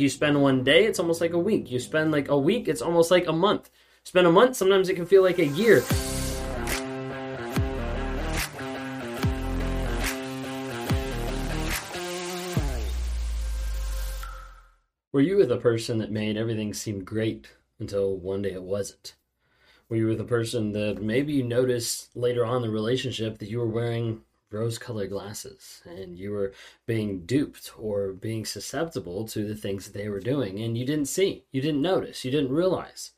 You spend one day, it's almost like a week. You spend like a week, it's almost like a month. Spend a month, sometimes it can feel like a year. Were you the person that made everything seem great until one day it wasn't? Were you the person that maybe you noticed later on in the relationship that you were wearing rose colored glasses and you were being duped or being susceptible to the things that they were doing and you didn't see, you didn't notice, you didn't realize?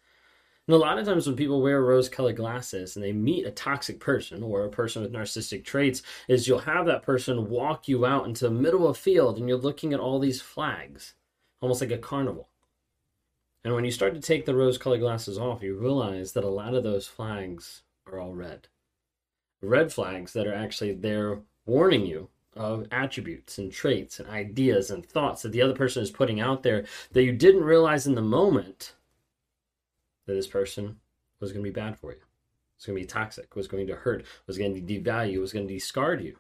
And a lot of times when people wear rose colored glasses and they meet a toxic person or a person with narcissistic traits, is you'll have that person walk you out into the middle of a field and you're looking at all these flags almost like a carnival. And when you start to take the rose colored glasses off, you realize that a lot of those flags are all red. Red flags that are actually there warning you of attributes and traits and ideas and thoughts that the other person is putting out there that you didn't realize in the moment that this person was going to be bad for you. Was going to be toxic, was going to hurt, was going to devalue, was going to discard you.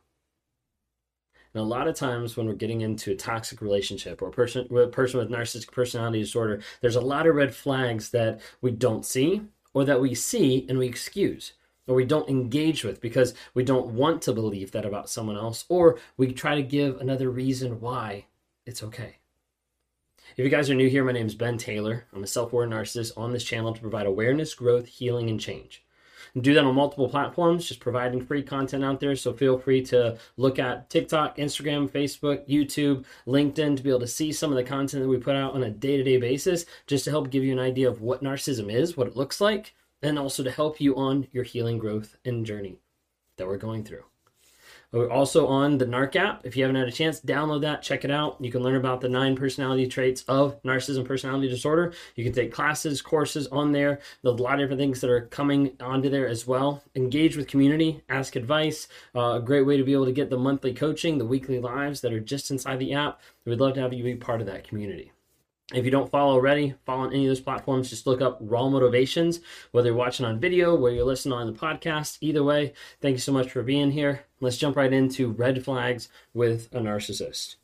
And a lot of times when we're getting into a toxic relationship or a person, with a person with narcissistic personality disorder, there's a lot of red flags that we don't see or that we see and we excuse or we don't engage with because we don't want to believe that about someone else or we try to give another reason why it's okay. If you guys are new here, my name is Ben Taylor. I'm a self aware narcissist on this channel to provide awareness, growth, healing, and change do that on multiple platforms, just providing free content out there. So feel free to look at TikTok, Instagram, Facebook, YouTube, LinkedIn to be able to see some of the content that we put out on a day to day basis, just to help give you an idea of what narcissism is, what it looks like, and also to help you on your healing, growth, and journey that we're going through. We're also on the NARC app. If you haven't had a chance, download that, check it out. You can learn about the nine personality traits of narcissism personality disorder. You can take classes, courses on there. There's a lot of different things that are coming onto there as well. Engage with community, ask advice. Uh, a great way to be able to get the monthly coaching, the weekly lives that are just inside the app. We'd love to have you be part of that community. If you don't follow already, follow on any of those platforms. Just look up Raw Motivations, whether you're watching on video, whether you're listening on the podcast. Either way, thank you so much for being here. Let's jump right into red flags with a narcissist.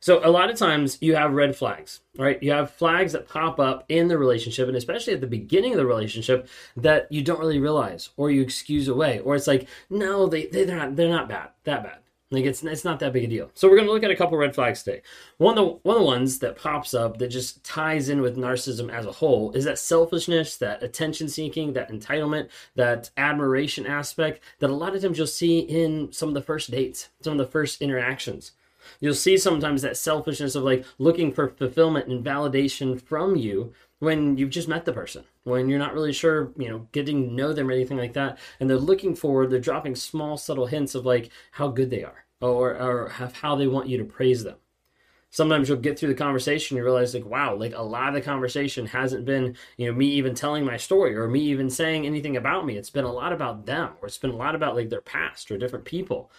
So, a lot of times you have red flags, right? You have flags that pop up in the relationship, and especially at the beginning of the relationship that you don't really realize or you excuse away, or it's like, no, they, they're, not, they're not bad, that bad. Like it's it's not that big a deal. So we're going to look at a couple red flags today. One of the one of the ones that pops up that just ties in with narcissism as a whole is that selfishness, that attention seeking, that entitlement, that admiration aspect that a lot of times you'll see in some of the first dates, some of the first interactions. You'll see sometimes that selfishness of like looking for fulfillment and validation from you when you've just met the person, when you're not really sure, you know, getting to know them or anything like that, and they're looking forward, they're dropping small, subtle hints of like how good they are or, or how they want you to praise them. Sometimes you'll get through the conversation, you realize like, wow, like a lot of the conversation hasn't been, you know, me even telling my story or me even saying anything about me. It's been a lot about them, or it's been a lot about like their past or different people.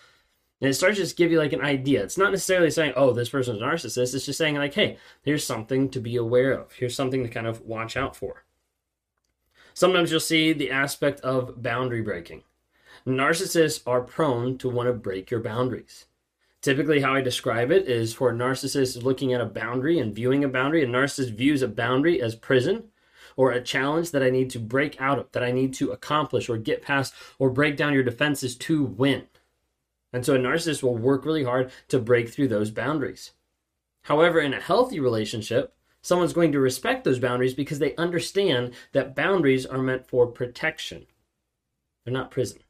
And it starts to just give you like an idea. It's not necessarily saying, oh, this person's a narcissist. It's just saying, like, hey, here's something to be aware of. Here's something to kind of watch out for. Sometimes you'll see the aspect of boundary breaking. Narcissists are prone to want to break your boundaries. Typically, how I describe it is for a narcissist looking at a boundary and viewing a boundary, a narcissist views a boundary as prison or a challenge that I need to break out of, that I need to accomplish or get past or break down your defenses to win. And so a narcissist will work really hard to break through those boundaries. However, in a healthy relationship, someone's going to respect those boundaries because they understand that boundaries are meant for protection. They're not prison.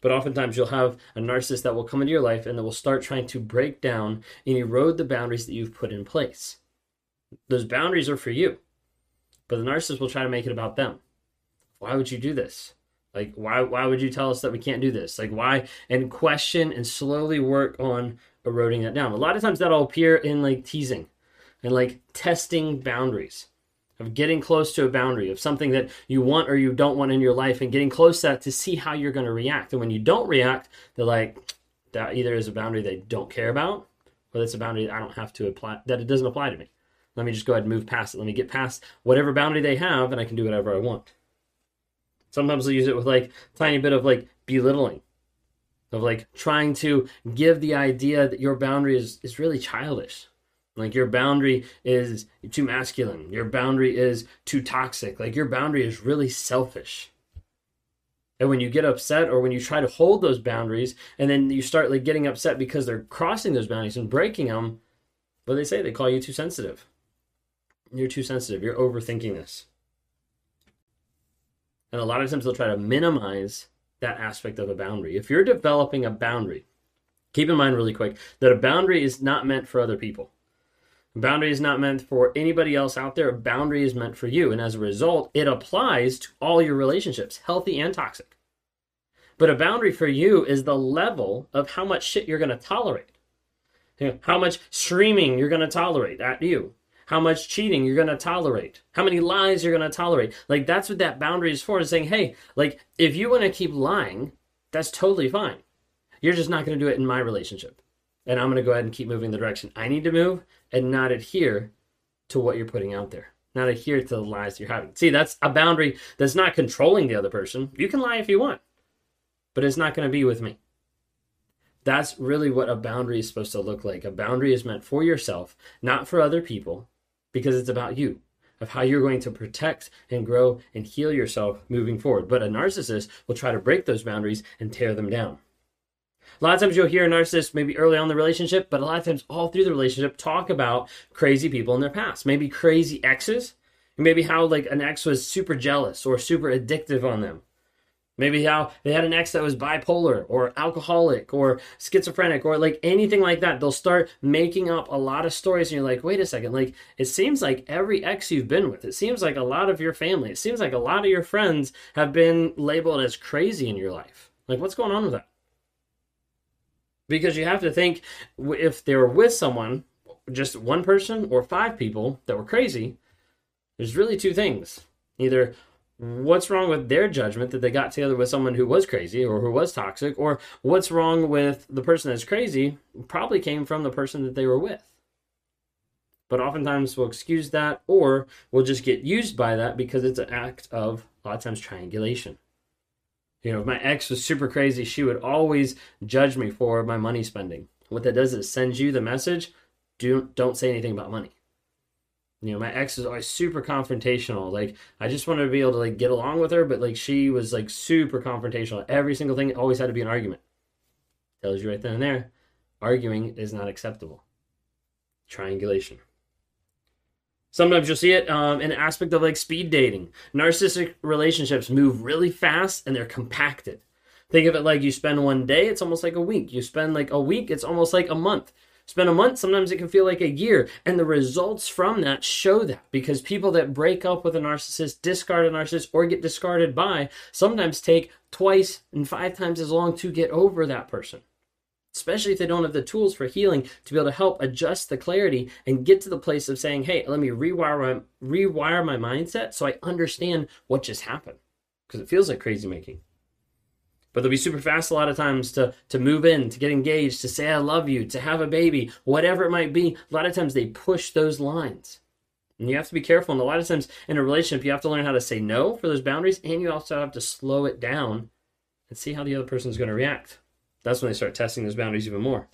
But oftentimes you'll have a narcissist that will come into your life and that will start trying to break down and erode the boundaries that you've put in place. Those boundaries are for you, but the narcissist will try to make it about them. Why would you do this? Like, why why would you tell us that we can't do this? Like, why? And question and slowly work on eroding that down. A lot of times that'll appear in like teasing and like testing boundaries of getting close to a boundary of something that you want or you don't want in your life and getting close to that to see how you're going to react. And when you don't react, they're like, that either is a boundary they don't care about or that's a boundary that I don't have to apply, that it doesn't apply to me. Let me just go ahead and move past it. Let me get past whatever boundary they have and I can do whatever I want. Sometimes they'll use it with like tiny bit of like belittling, of like trying to give the idea that your boundary is, is really childish. Like your boundary is too masculine. Your boundary is too toxic. Like your boundary is really selfish. And when you get upset or when you try to hold those boundaries and then you start like getting upset because they're crossing those boundaries and breaking them, what they say? They call you too sensitive. You're too sensitive. You're overthinking this. And a lot of times they'll try to minimize that aspect of a boundary. If you're developing a boundary, keep in mind really quick that a boundary is not meant for other people. Boundary is not meant for anybody else out there. A boundary is meant for you. And as a result, it applies to all your relationships, healthy and toxic. But a boundary for you is the level of how much shit you're going to tolerate. How much streaming you're going to tolerate at you how much cheating you're going to tolerate, how many lies you're going to tolerate. Like that's what that boundary is for, is saying, hey, like if you want to keep lying, that's totally fine. You're just not going to do it in my relationship. And I'm going to go ahead and keep moving the direction I need to move and not adhere to what you're putting out there, not adhere to the lies you're having. See, that's a boundary that's not controlling the other person. You can lie if you want, but it's not going to be with me. That's really what a boundary is supposed to look like. A boundary is meant for yourself, not for other people, because it's about you of how you're going to protect and grow and heal yourself moving forward. But a narcissist will try to break those boundaries and tear them down. A lot of times you'll hear a narcissist maybe early on in the relationship, but a lot of times all through the relationship talk about crazy people in their past, maybe crazy exes, maybe how like an ex was super jealous or super addictive on them. Maybe how they had an ex that was bipolar or alcoholic or schizophrenic or like anything like that. They'll start making up a lot of stories, and you're like, wait a second, like it seems like every ex you've been with, it seems like a lot of your family, it seems like a lot of your friends have been labeled as crazy in your life. Like, what's going on with that? Because you have to think if they were with someone, just one person or five people that were crazy, there's really two things. Either what's wrong with their judgment that they got together with someone who was crazy or who was toxic or what's wrong with the person that's crazy probably came from the person that they were with but oftentimes we'll excuse that or we'll just get used by that because it's an act of a lot of times triangulation you know if my ex was super crazy she would always judge me for my money spending. What that does is sends you the message do, don't say anything about money. You know my ex is always super confrontational. Like i just wanted to be able to like get along with her but like she was like super confrontational. Every single thing always had to be an argument. Tells you right then and there arguing is not acceptable. Triangulation sometimes you'll see it um, in an aspect of like speed dating narcissistic relationships move really fast and they're compacted think of it like you spend one day it's almost like a week you spend like a week it's almost like a month spend a month, sometimes it can feel like a year. And the results from that show that because people that break up with a narcissist, discard a narcissist, or get discarded by sometimes take twice and five times as long to get over that person. Especially if they don't have the tools for healing to be able to help adjust the clarity and get to the place of saying, hey, let me rewire my rewire my mindset so I understand what just happened. Because it feels like crazy making. But they'll be super fast a lot of times to to move in to get engaged to say i love you to have a baby whatever it might be. A lot of times they push those lines. And you have to be careful. And a lot of times in a relationship you have to learn how to say no for those boundaries and you also have to slow it down and see how the other person is going to react that's when they start testing those boundaries even more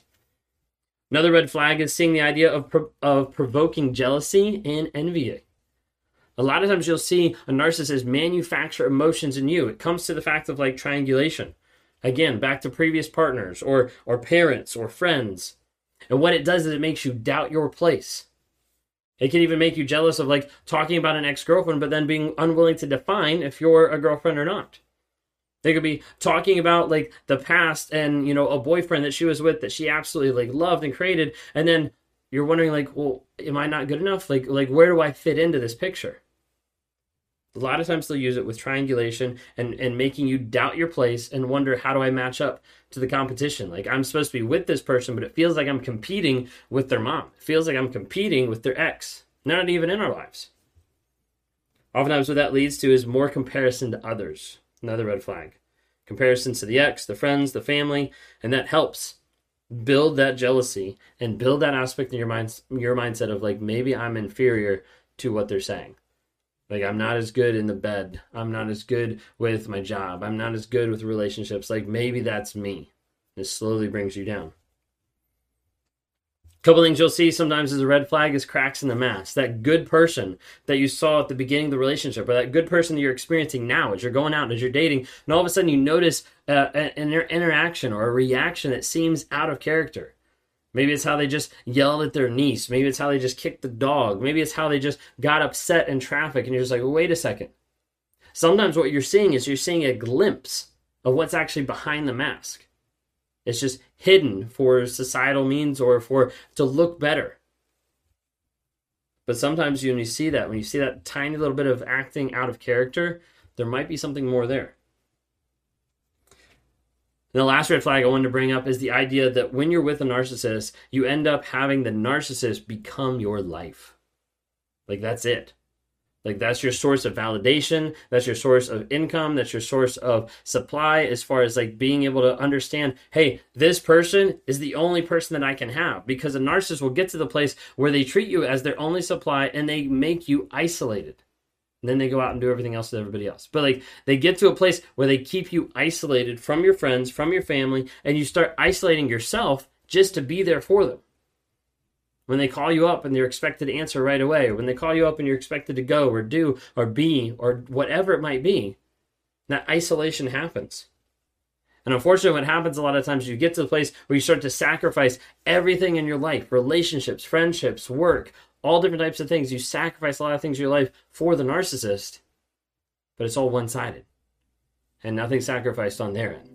another red flag is seeing the idea of, of provoking jealousy and envy a lot of times you'll see a narcissist manufacture emotions in you. It comes to the fact of like triangulation. Again, back to previous partners or or parents or friends. And what it does is it makes you doubt your place. It can even make you jealous of like talking about an ex-girlfriend but then being unwilling to define if you're a girlfriend or not. They could be talking about like the past and you know a boyfriend that she was with that she absolutely like loved and created and then you're wondering like, well, am I not good enough? Like like where do I fit into this picture? A lot of times they'll use it with triangulation and, and making you doubt your place and wonder how do I match up to the competition? Like I'm supposed to be with this person, but it feels like I'm competing with their mom. It feels like I'm competing with their ex. They're not even in our lives. Oftentimes what that leads to is more comparison to others. Another red flag. Comparisons to the ex, the friends, the family, and that helps build that jealousy and build that aspect in your mind your mindset of like maybe I'm inferior to what they're saying. Like I'm not as good in the bed. I'm not as good with my job. I'm not as good with relationships. Like maybe that's me. It slowly brings you down. Couple things you'll see sometimes as a red flag is cracks in the mask. That good person that you saw at the beginning of the relationship, or that good person that you're experiencing now as you're going out, as you're dating, and all of a sudden you notice uh, an interaction or a reaction that seems out of character. Maybe it's how they just yelled at their niece. Maybe it's how they just kicked the dog. Maybe it's how they just got upset in traffic, and you're just like, wait a second. Sometimes what you're seeing is you're seeing a glimpse of what's actually behind the mask. It's just hidden for societal means or for to look better. But sometimes when you see that, when you see that tiny little bit of acting out of character, there might be something more there. And the last red flag I wanted to bring up is the idea that when you're with a narcissist, you end up having the narcissist become your life. Like that's it. Like that's your source of validation, that's your source of income, that's your source of supply as far as like being able to understand, hey, this person is the only person that I can have because a narcissist will get to the place where they treat you as their only supply and they make you isolated. And then they go out and do everything else with everybody else. But like they get to a place where they keep you isolated from your friends, from your family, and you start isolating yourself just to be there for them when they call you up and they're expected to answer right away, when they call you up and you're expected to go or do or be or whatever it might be, that isolation happens. And unfortunately, what happens a lot of times, you get to the place where you start to sacrifice everything in your life relationships, friendships, work, all different types of things. You sacrifice a lot of things in your life for the narcissist, but it's all one sided and nothing sacrificed on their end.